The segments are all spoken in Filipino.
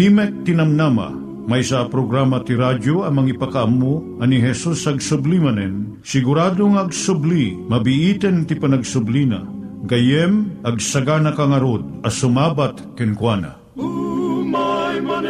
Timek Tinamnama, may sa programa ti radyo amang ipakaamu ani Hesus ag sublimanen, siguradong ag subli, mabiiten ti panagsublina, gayem ag sagana kangarod as sumabat kenkwana. umay manen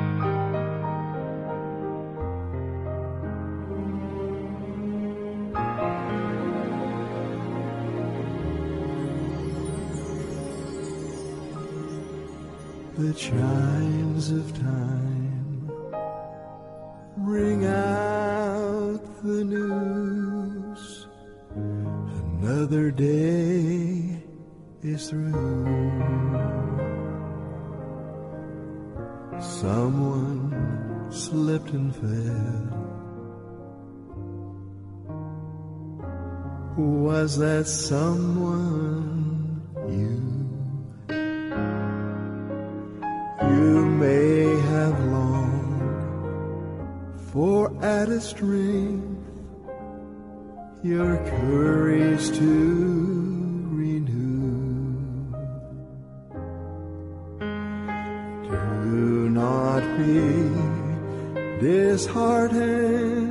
The chimes of time ring out the news. Another day is through. Someone slipped and fell. Was that someone you? You may have longed for added strength, your courage to renew. Do not be disheartened,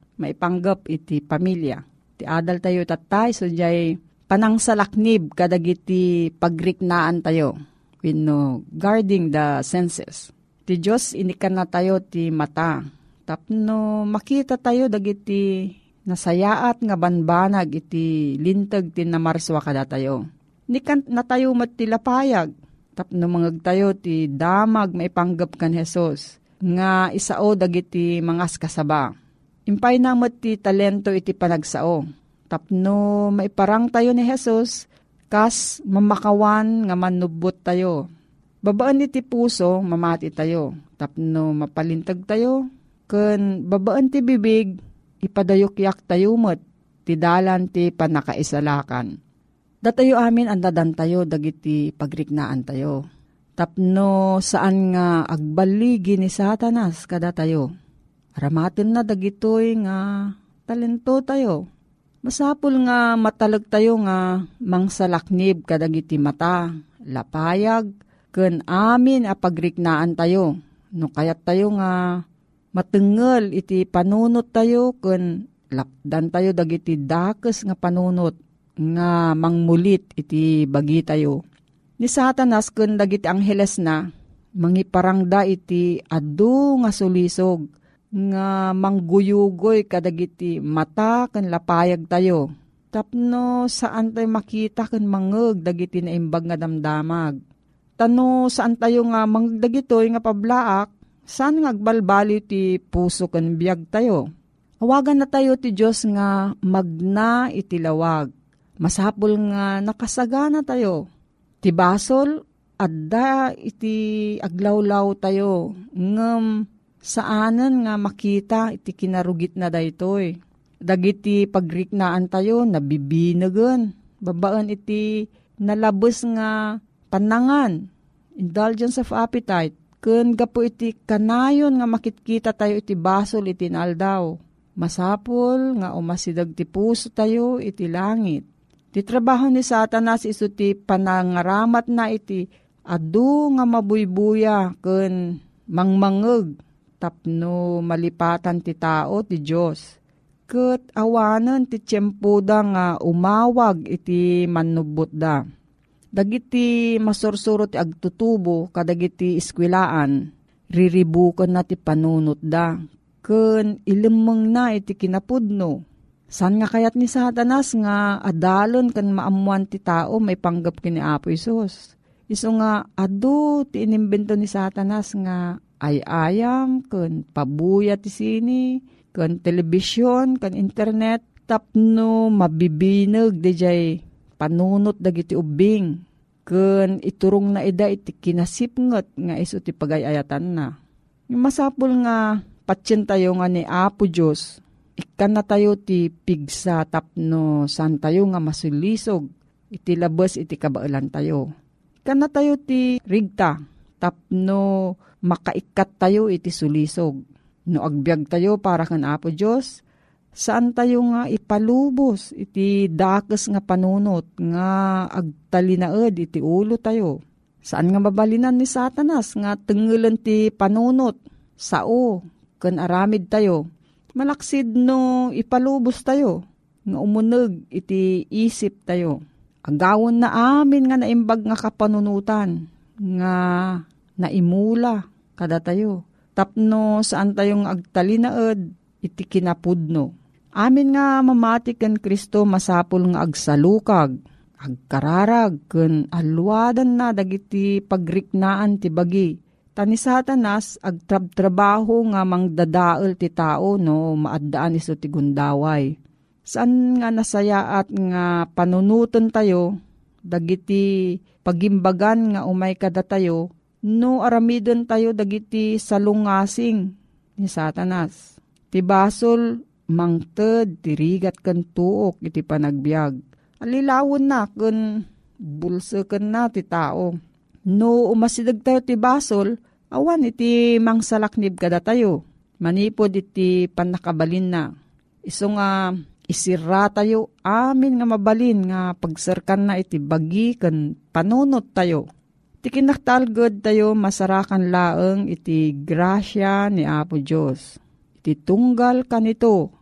maipanggap iti pamilya. Ti adal tayo tatay so jay panangsalaknib kadagiti pagriknaan tayo. Wino, guarding the senses. Ti Diyos inikan na tayo ti mata. Tapno makita tayo dagiti nasayaat nga banbanag iti lintag ti namarswa kada tayo. Nikan na tayo matilapayag. Tapno mangag tayo ti damag maipanggap kan Jesus. Nga isao dagiti mangas kasaba. Impay na ti talento iti panagsao. Tapno maiparang tayo ni Jesus, kas mamakawan nga manubot tayo. Babaan iti puso, mamati tayo. Tapno mapalintag tayo, ken babaan ti bibig, ipadayok-yak tayo met, ti dalan ti panakaisalakan. Datayo amin ang dadan tayo, dagiti pagriknaan tayo. Tapno saan nga agbaligi ni satanas kada tayo. Aramatin na dagitoy nga talento tayo. Masapul nga matalag tayo nga mangsalaknib kadagiti mata, lapayag, ken amin a pagriknaan tayo. No kayat tayo nga matengel iti panunot tayo ken lapdan tayo dagiti dakes nga panunot nga mangmulit iti bagi tayo. Ni satanas ken dagiti angheles na mangiparangda iti adu nga sulisog nga mangguyugoy kadagiti mata ken lapayag tayo. Tapno saan tayo makita ken mangeg dagiti naimbag nga damdamag. Tano saan tayo nga mangdagitoy nga pablaak, saan nga agbalbali ti puso ken biyag tayo. Awagan na tayo ti Diyos nga magna iti lawag. Masapul nga nakasagana tayo. Ti basol, adda iti aglawlaw tayo. Ngem saanan nga makita iti kinarugit na daytoy. Dagiti pagriknaan tayo, nabibinagan. Babaan iti nalabos nga panangan, indulgence of appetite. Kun gapo iti kanayon nga makitkita tayo iti basol iti naldaw. Masapol nga umasidag ti puso tayo iti langit. Ti trabaho ni satanas iso ti panangaramat na iti adu nga mabuybuya kun mangmangeg tapno malipatan ti tao ti Diyos. Kat awanan ti tiyempo da nga umawag iti manubot da. Dagiti masursuro ti agtutubo kadagiti iskwilaan, riribukan na ti panunot da. Kun ilimang na iti kinapudno. San nga kayat ni satanas nga adalon kan maamuan ti tao may panggap kini Apo Isos. Iso nga adu ti inimbento ni satanas nga ay ayam, kun pabuya ti sini, kun telebisyon, kun internet, tapno mabibinag di jay panunot dagiti ubing. Kun iturong na ida iti kinasipngot nga iso ti pagayayatan na. Masapul nga patsin tayo nga ni Apo Diyos, ikan na tayo ti pigsa tapno san tayo nga masulisog, iti labas iti kabailan tayo. Ikan na tayo ti rigta, tapno makaikat tayo iti sulisog. No agbyag tayo para kan Apo Diyos, saan tayo nga ipalubos iti dakes nga panunot nga agtalinaed iti ulo tayo. Saan nga babalinan ni Satanas nga tengelan ti panunot sao ken aramid tayo. Malaksid no ipalubos tayo nga umuneg iti isip tayo. Agawon na amin nga naimbag nga kapanunutan nga naimula kada tayo. Tapno saan tayong agtalinaed iti kinapudno. Amin nga mamati ken Kristo masapul nga agsalukag, agkararag ken alwadan na dagiti pagriknaan ti bagi. Tani satanas agtrab-trabaho nga mangdadael ti tao no maaddaan iso ti gundaway. Saan nga nasayaat nga panunutan tayo, dagiti pagimbagan nga umay kada tayo, no aramidon tayo dagiti salungasing ni satanas. Ti basol mangted, tirigat kan tuok, iti panagbiag. Alilawon na, kun bulsa kan na ti tao. No umasidag tayo ti basol, awan iti mangsalaknib kada tayo. Manipod iti panakabalin na. Iso nga isira tayo amin nga mabalin nga pagsarkan na iti bagi kan panunot tayo. Iti kinaktalgod tayo masarakan laeng iti grasya ni Apo Diyos. Iti tunggal kanito.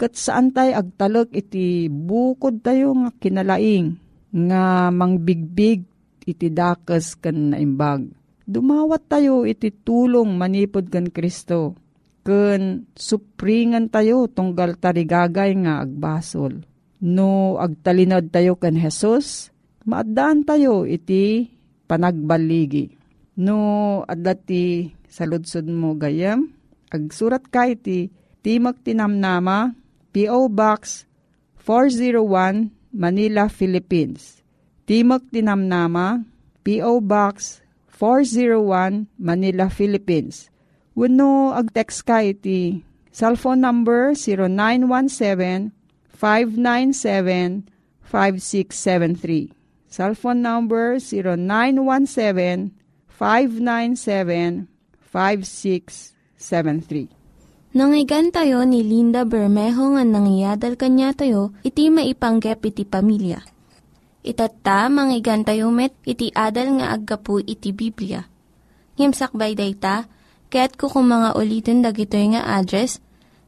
Kat saan tayo agtalok iti bukod tayo nga kinalaing nga mangbigbig iti dakas kan naimbag. Dumawat tayo iti tulong manipod kan Kristo. Kun supringan tayo tunggal tarigagay nga agbasol. No agtalinod tayo kan Jesus, maadaan tayo iti panagbaligi. No adati sa ludsod mo gayam, agsurat ka iti Timog Tinamnama, P.O. Box 401, Manila, Philippines. Timog Tinamnama, P.O. Box 401, Manila, Philippines. Wano ag-text ka iti cellphone number 0917-597-5673. Cellphone number 0917-597-5673. Nangyigan tayo ni Linda Bermejo nga nangyadal kanya tayo, iti maipanggep iti pamilya. Itatta, manggigan tayo met, iti adal nga aggapu iti Biblia. Ngimsakbay day ta, kaya't kukumanga ulitin dagito nga address,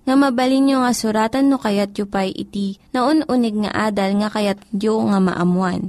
nga mabalin nga suratan no kayat yu pa'y iti na unig nga adal nga kayat yu nga maamuan.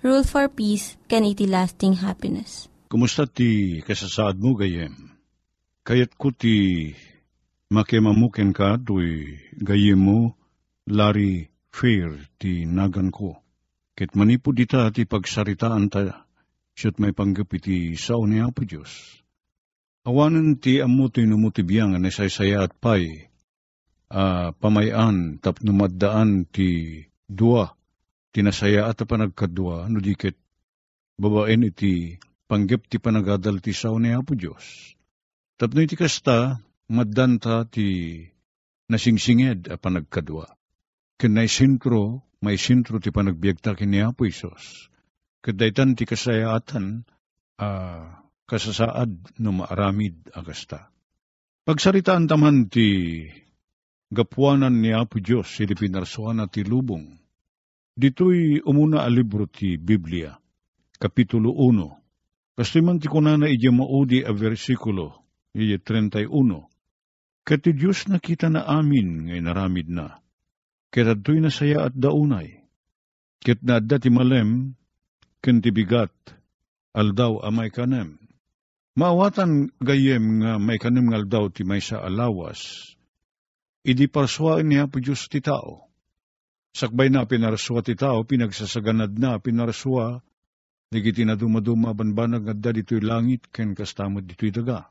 Rule for Peace, can iti lasting happiness. Kumusta ti kasasaad mo gayem? Kayat ko ti makimamuken ka tuy gayem mo lari fair ti nagan ko. Ket manipo dita ti pagsaritaan ta, siyot may panggap iti sao ni Apo Diyos. Awanan ti amu ti numutibiyang na saysaya at pay, uh, pamayan tap numaddaan ti dua, tinasaya at panagkadua, no dikit babaen iti panggap ti panagadal ti sao ni Apo Diyos. Tapno iti kasta, maddanta ti nasingsinged a panagkadua. Kinay sintro, may sintro ti panagbiagta kini Apo Isos. Kadaytan ti kasayaatan, uh, kasasaad no maaramid agasta. Pagsaritaan taman ti gapuanan ni Apo Diyos, iti pinarsuan ti lubong. Dito'y umuna a libro ti Biblia, Kapitulo 1. Kastiman ti kunana ija maudi a versikulo, ija 31. Kati Diyos nakita na amin ngay naramid na. Kaya to'y nasaya at daunay. Ket na ti malem, ken ti bigat, aldaw amay kanem. Maawatan gayem nga may kanem nga ti may sa alawas, idi parswaan niya po Diyos ti tao. Sakbay na pinarswa ti tao, pinagsasaganad na pinarswa, digiti na dumaduma banbanag adda dito'y langit, ken kastamad dito'y daga.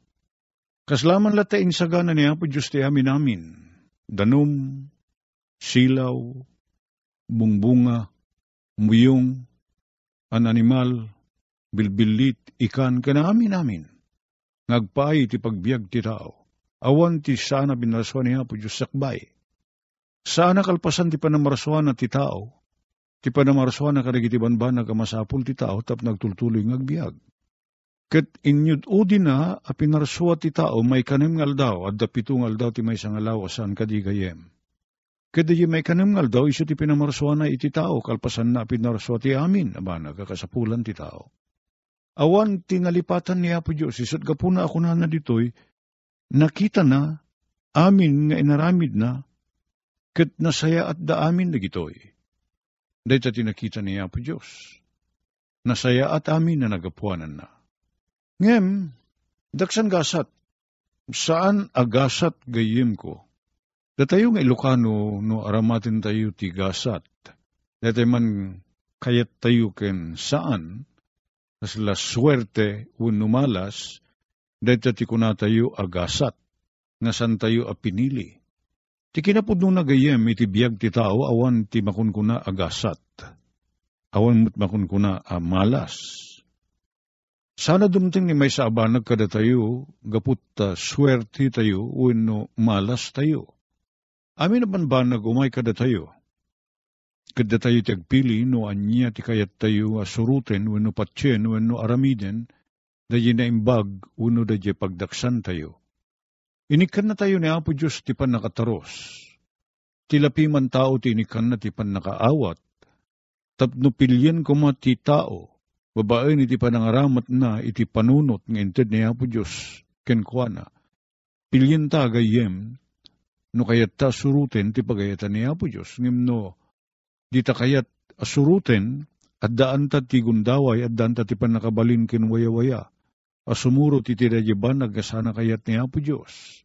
Kaslaman latain sagana niya po Diyos ti amin amin, danom, silaw, bungbunga, muyong, an animal, bilbilit, ikan, kanaamin namin. Ngagpaay ti pagbiag ti tao. Awan ti sana binaraswan niya po Diyos sakbay. Sana kalpasan ti panamaraswan na ti tao, ti panamaraswan na karigitiban ba nagamasapul ti tao tap nagtultuloy ngagbiag. Kat inyud udi na a pinaraswa ti tao may kanem ngal daw at dapito ngal daw ti may sangalawasan kadigayem. Kada di may kanamngal daw, iso ti pinamaraswa na iti tao, kalpasan na pinaraswa ti amin, aba nagkakasapulan ti tao. Awan tinalipatan niya po Diyos, isot ka po na ako na na ditoy, nakita na, amin nga inaramid na, kat nasaya at da amin na gitoy. Dahil ta tinakita niya po Diyos, nasaya at amin na nagapuanan na. Ngem, daksan gasat, saan agasat gayim ko? Datayo nga Ilocano no aramatin tayo ti gasat. Dati man kayat tayo ken saan, tas la swerte un numalas, dati ti kuna tayo agasat, nga san tayo apinili. Ti kinapod nung nagayem iti biyag ti tao awan ti makunkuna agasat. Awan mo't makunkuna amalas. Sana dumting ni may saabanag kada tayo, gaput ta swerte tayo, no malas tayo. Amin naman ba nagumay kada tayo? Kada tayo tagpili, no anya ti kayat tayo asuruten, no patyen, no aramiden, da imbag, uno da pagdaksan tayo. Inikan na tayo ni Apo Diyos ti pan nakataros. Tilapi man tao ti inikan na ti pan nakaawat. Tapno pilyen ko ti tao, babae ni ti panangaramat na iti panunot ng inted ni Apo Diyos, kenkwana. Pilyen ta gayem, no kayat ta suruten ti pagayatan ni Apo Diyos. Ngim no, di ta kayat asuruten, at daan ta ti gundaway, at daan ta ti panakabalin kinwaya-waya. Asumuro ti tirajiban, nagasana kayat ni Apo Diyos.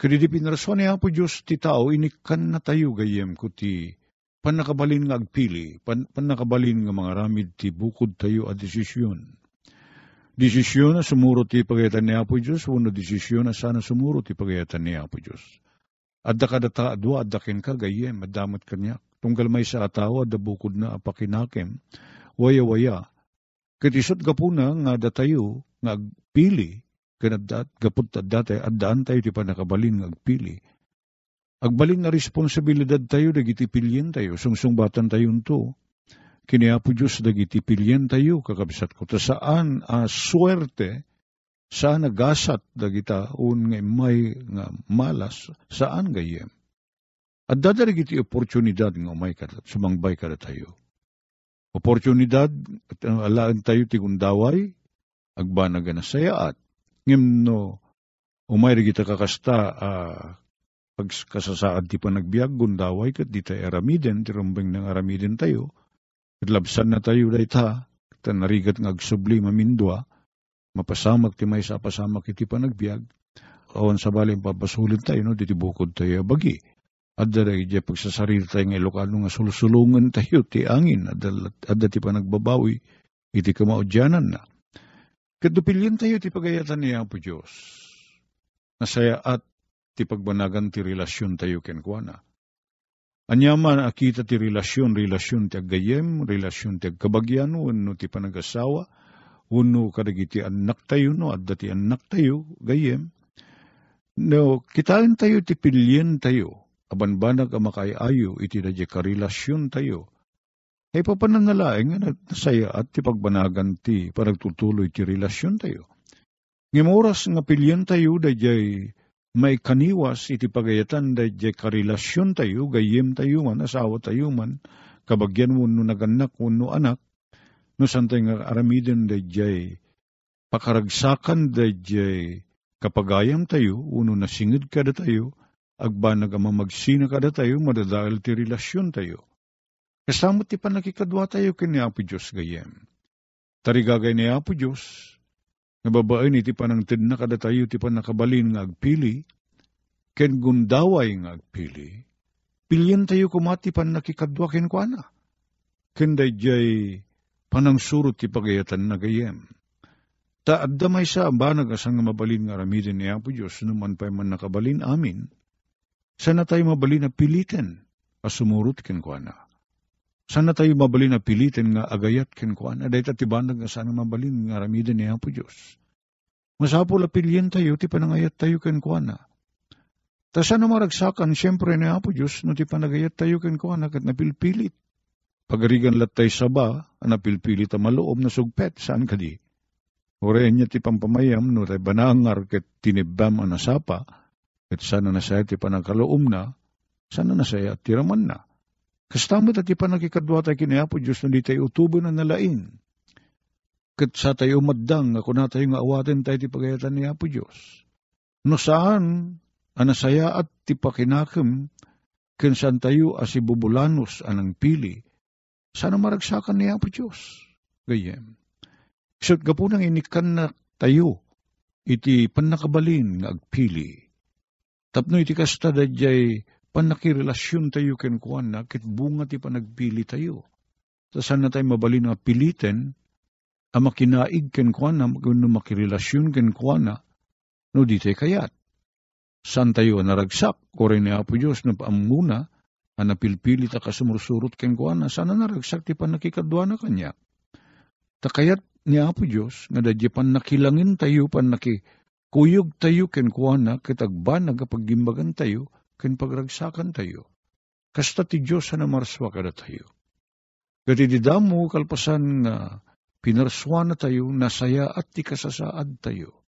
Kadi di pinaraswan ni Apo Diyos ti tao, inikan na tayo gayem ko ti panakabalin nga agpili, pan, panakabalin nga mga ramid ti bukod tayo a desisyon. Desisyon na sumuro ti pagayatan ni Apo Diyos, wano desisyon na sana sumuro ti pagayatan ni Apo Diyos. Adda ka data adwa, adda ken ka gayem, adamat kanya. Tunggal may sa atawa, adda bukod na apakinakem, waya-waya. Katisot gapuna nga datayo, nga agpili, kanadat, gapot dati, addaan tayo ti panakabalin nga agpili. Agbalin nga responsibilidad tayo, dagiti pilyen tayo, sungsung-batan tayo to. Kiniapo Diyos, dagiti pilyen tayo, kakabisat ko. Ta saan a swerte, saan nagasat dagita un nga may nga malas saan gayem at dadari giti oportunidad nga umay ka sumangbay ka tayo oportunidad at alaan tayo ti gundaway agbanaga na sayaat ngem no umay kita kakasta uh, pag kasasaad ti panagbiag gundaway kat di tayo aramiden ti rumbeng ng aramiden tayo. At labsan na tayo dayta ta narigat nga agsubli mamindwa mapasamak ti may sa pasamak iti panagbiag, awan sa baling papasulit tayo, no, diti bukod tayo bagi. At daray, di pagsasarili tayo ng Ilocano nga sulusulungan tayo, ti angin, at ti panagbabawi, iti kamaudyanan na. Kadupilyan tayo ti pagayatan niya po Diyos. Nasaya at ti pagbanagan ti relasyon tayo kenkwana. Anyaman akita ti relasyon, relasyon ti agayem, relasyon ti agkabagyan, no ti panagasawa, uno kadagiti anak tayo no at dati anak tayo gayem no kitain tayo ti pilyen tayo aban banag ang makaayo iti dadya karelasyon tayo. Ay papananalaing nga nasaya at ti pagbanagan ti panagtutuloy ti relasyon tayo. Ngimuras nga pilyen tayo dadyay may kaniwas iti pagayatan dadyay karelasyon tayo gayem tayo man asawa tayo man kabagyan mo no naganak no anak no santay nga aramiden dayjay pakaragsakan dayjay kapagayam tayo, uno na singid kada tayo, agbanag ama magsina kada tayo, madadahal ti relasyon tayo. Kasama ti panakikadwa tayo kini Apo Diyos gayem. Tarigagay ni Apo Diyos, nga babae ni ti panangtid na kada tayo ti panakabalin nga agpili, ken gundaway nga agpili, pilyan tayo kumati pan nakikadwa ken kuana. Ken dayjay panang surot ti pagayatan na gayem. Ta adda may sa banag asang nga mabalin nga aramidin ni Apo Diyos, naman pa man nakabalin amin, sana tayo mabalin na pilitin, asumurot ken kuana. Sana tayo mabalin na pilitin nga agayat ken kuana, dahi tatibanag nga sana mabalin nga aramidin ni Apo Diyos. Masapo la pilyen tayo, ti panangayat tayo ken kuana. Ta sana maragsakan, siyempre ni Apo Diyos, no ti panagayat tayo ken kuana, kat napilpilit Pagarigan latay saba, anapilpili ta maloob na sugpet, saan ka di? Ore niya ti pampamayam, no tay banangar ket tinibam anasapa, ket sana na saya ti panagkaloom na, sana na saya tiraman na. Kastamot at ti panagkikadwa tayo kiniapo Diyos na tayo utubo na nalain. Ket sa tayo umaddang, ako na tayo nga awatin tayo ti pagayatan ni Apo Diyos. No saan, anasaya at ti pakinakim, kinsan tayo asibubulanos anang pili, sana maragsakan niya po Diyos. Gayem. Isot ka po nang inikan na tayo, iti panakabalin nga agpili. Tapno iti kasta dadyay panakirelasyon tayo ken kuan na, kit bunga ti panagpili tayo. Sa saan na tayo mabalin nga piliten, ang makinaig ken kuan na, no makirelasyon ken kuan na, no di tayo kayat. San tayo naragsak, kore ni Apo Diyos na paamuna, ang napilpili ta kasumursurot ken kuan na, sana naragsak ti panakikadwa na kanya. Takayat ni Apo Diyos, nga dadya pan nakilangin tayo, pan kuyog tayo ken kuana, kitagban nagapagimbagan tayo, ken pagragsakan tayo. Kasta ti Diyos na marswa kada tayo. Gati di damo kalpasan nga pinarswa na tayo, nasaya at ti kasasaad tayo.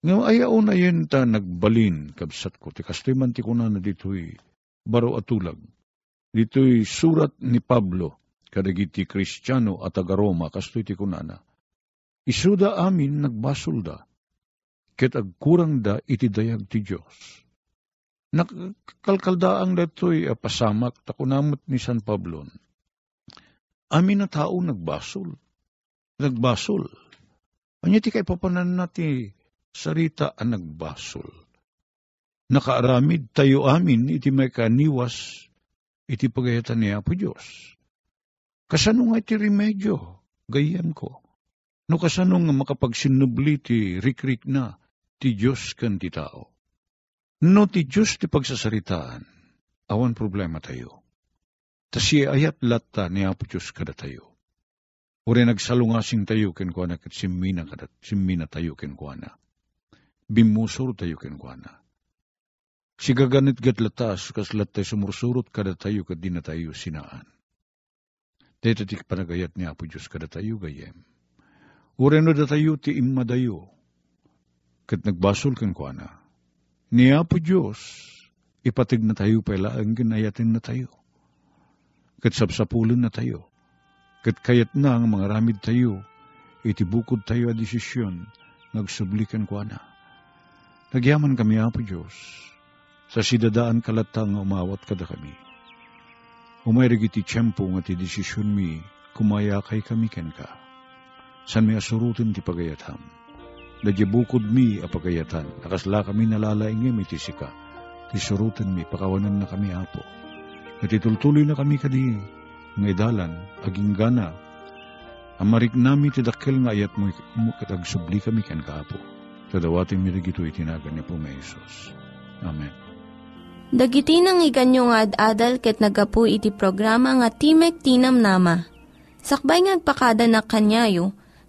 Nga ayaw na yun ta nagbalin, kabsat ko, ti kastoy man ti kuna na dito'y baro atulag. Dito'y surat ni Pablo, kadagiti Kristiyano at taga Roma, kastoy ti kunana. Isuda amin nagbasol da, ket agkurang da iti dayag ti Diyos. Nakalkaldaang dato'y pasamak, takunamot ni San Pablon. Amin na tao nagbasol. Nagbasol. Anya ti kay papanan nati sarita ang nagbasol. Nakaaramid tayo amin iti may kaniwas iti pagayatan niya po Diyos. Kasano nga iti remedyo, gayem ko. No kasano nga makapagsinubli ti rikrik na ti Diyos kan ti tao. No ti Diyos ti pagsasaritaan, awan problema tayo. Ta siya ayat lata ni Apo Diyos kada tayo. Uri nagsalungasing tayo ken kuana kat simmina kada simmina tayo ken kuana. Bimusor tayo ken kuana. Si gaganit gat latas kas latay sumursurot kada tayo kat na tayo sinaan. Ti panagayat ni Apo Diyos kada tayo gayem. Uri no da tayo ti imadayo. Kat nagbasol ken kuana. Ni Apo Diyos, ipatig na tayo pala ang ginayatin na tayo. Kat sapsapulan na tayo. Kat kayat na ang mga ramid tayo, itibukod tayo a desisyon, nagsublikan ko na. Nagyaman kami, Apo Diyos, sa sidadaan kalatang umawat kada kami. Umayrig iti tiyempo nga ti desisyon mi, kumaya kay kami ken ka. San may asurutin ti pagayatam. Dadya bukod mi a pagayatan, nakasla kami nalalaingim iti sika. Ti surutin mi, pakawanan na kami, Apo. At itultuloy na kami kadi, nga idalan, aging gana, amarik nami ti dakkel nga ayat mo, katagsubli kami kan kaapo. Tadawating mirig ito itinagan ni po may Isos. Amen. Dagiti nang iganyo nga ad-adal ket nagapu iti programa nga Timek Tinam Nama. Sakbay ngagpakada na kanyayo,